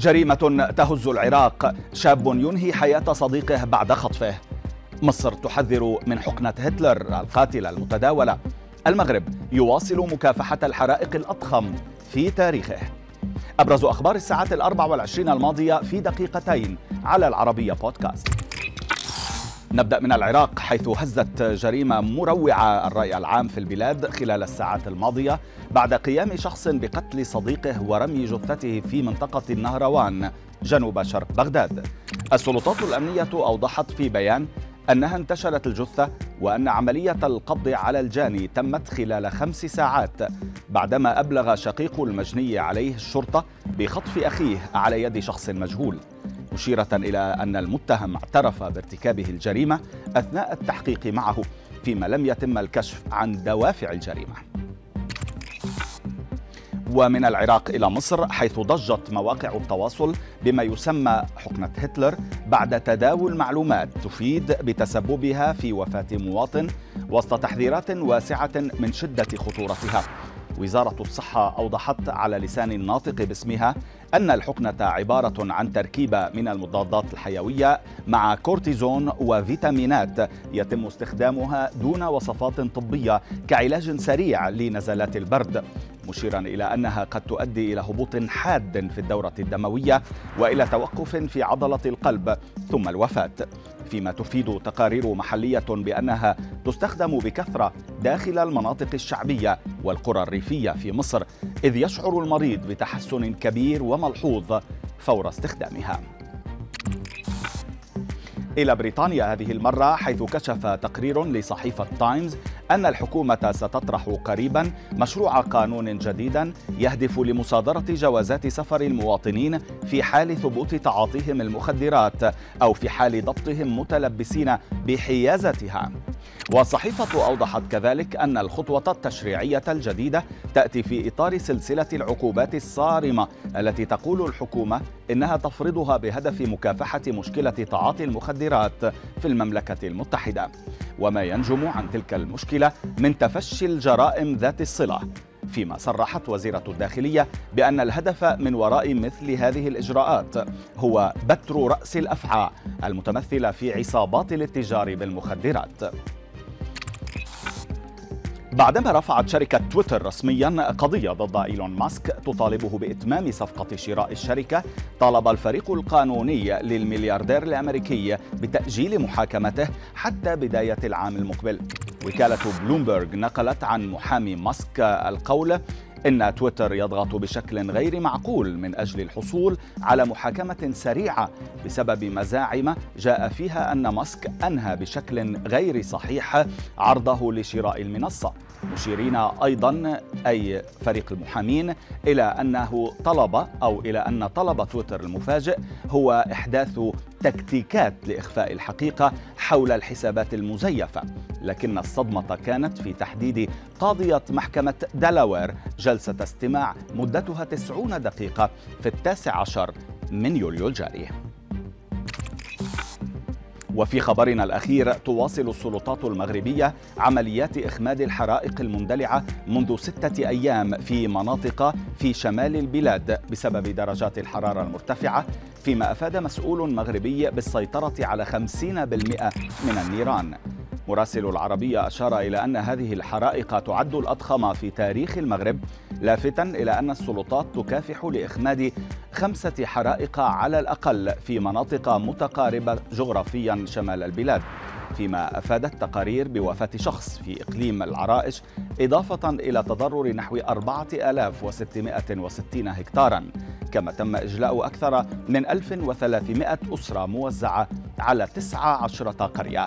جريمة تهز العراق. شاب ينهي حياة صديقه بعد خطفه. مصر تحذر من حقنة هتلر القاتلة المتداولة. المغرب يواصل مكافحة الحرائق الأضخم في تاريخه. أبرز أخبار الساعات الأربع والعشرين الماضية في دقيقتين على العربية بودكاست. نبدأ من العراق حيث هزت جريمة مروعة الرأي العام في البلاد خلال الساعات الماضية بعد قيام شخص بقتل صديقه ورمي جثته في منطقة النهروان جنوب شرق بغداد. السلطات الأمنية أوضحت في بيان أنها انتشرت الجثة وأن عملية القبض على الجاني تمت خلال خمس ساعات بعدما أبلغ شقيق المجني عليه الشرطة بخطف أخيه على يد شخص مجهول. مشيرة إلى أن المتهم اعترف بارتكابه الجريمة أثناء التحقيق معه فيما لم يتم الكشف عن دوافع الجريمة. ومن العراق إلى مصر حيث ضجت مواقع التواصل بما يسمى حقنة هتلر بعد تداول معلومات تفيد بتسببها في وفاة مواطن وسط تحذيرات واسعة من شدة خطورتها. وزارة الصحة أوضحت على لسان الناطق باسمها أن الحقنة عبارة عن تركيبة من المضادات الحيوية مع كورتيزون وفيتامينات يتم استخدامها دون وصفات طبية كعلاج سريع لنزلات البرد مشيرا إلى أنها قد تؤدي إلى هبوط حاد في الدورة الدموية وإلى توقف في عضلة القلب ثم الوفاة. فيما تفيد تقارير محلية بأنها تستخدم بكثرة داخل المناطق الشعبية والقرى الريفية في مصر إذ يشعر المريض بتحسن كبير وملحوظ فور استخدامها. إلى بريطانيا هذه المرة حيث كشف تقرير لصحيفة تايمز أن الحكومة ستطرح قريبا مشروع قانون جديدا يهدف لمصادرة جوازات سفر المواطنين في حال ثبوت تعاطيهم المخدرات أو في حال ضبطهم متلبسين بحيازتها. والصحيفة أوضحت كذلك أن الخطوة التشريعية الجديدة تأتي في إطار سلسلة العقوبات الصارمة التي تقول الحكومة إنها تفرضها بهدف مكافحة مشكلة تعاطي المخدرات في المملكة المتحدة. وما ينجم عن تلك المشكلة من تفشي الجرائم ذات الصلة. فيما صرحت وزيرة الداخلية بأن الهدف من وراء مثل هذه الإجراءات هو بتر رأس الأفعى المتمثلة في عصابات الاتجار بالمخدرات. بعدما رفعت شركة تويتر رسميا قضية ضد إيلون ماسك تطالبه بإتمام صفقة شراء الشركة طالب الفريق القانوني للملياردير الأمريكي بتأجيل محاكمته حتى بداية العام المقبل. وكالة بلومبرغ نقلت عن محامي ماسك القول إن تويتر يضغط بشكل غير معقول من أجل الحصول على محاكمة سريعة بسبب مزاعم جاء فيها أن ماسك أنهى بشكل غير صحيح عرضه لشراء المنصة. مشيرين أيضا أي فريق المحامين إلى أنه طلب أو إلى أن طلب تويتر المفاجئ هو إحداث تكتيكات لإخفاء الحقيقة حول الحسابات المزيفة. لكن الصدمة كانت في تحديد قاضية محكمة دلاوير جلسة استماع مدتها 90 دقيقة في التاسع عشر من يوليو الجاري. وفي خبرنا الأخير تواصل السلطات المغربية عمليات إخماد الحرائق المندلعة منذ ستة أيام في مناطق في شمال البلاد بسبب درجات الحرارة المرتفعة فيما أفاد مسؤول مغربي بالسيطرة على 50% من النيران. مراسل العربية أشار إلى أن هذه الحرائق تعد الأضخم في تاريخ المغرب لافتا إلى أن السلطات تكافح لإخماد خمسة حرائق على الأقل في مناطق متقاربة جغرافيا شمال البلاد. فيما أفادت تقارير بوفاة شخص في إقليم العرائش إضافة إلى تضرر نحو 4660 هكتارا كما تم إجلاء أكثر من 1300 أسرة موزعة على 19 قرية.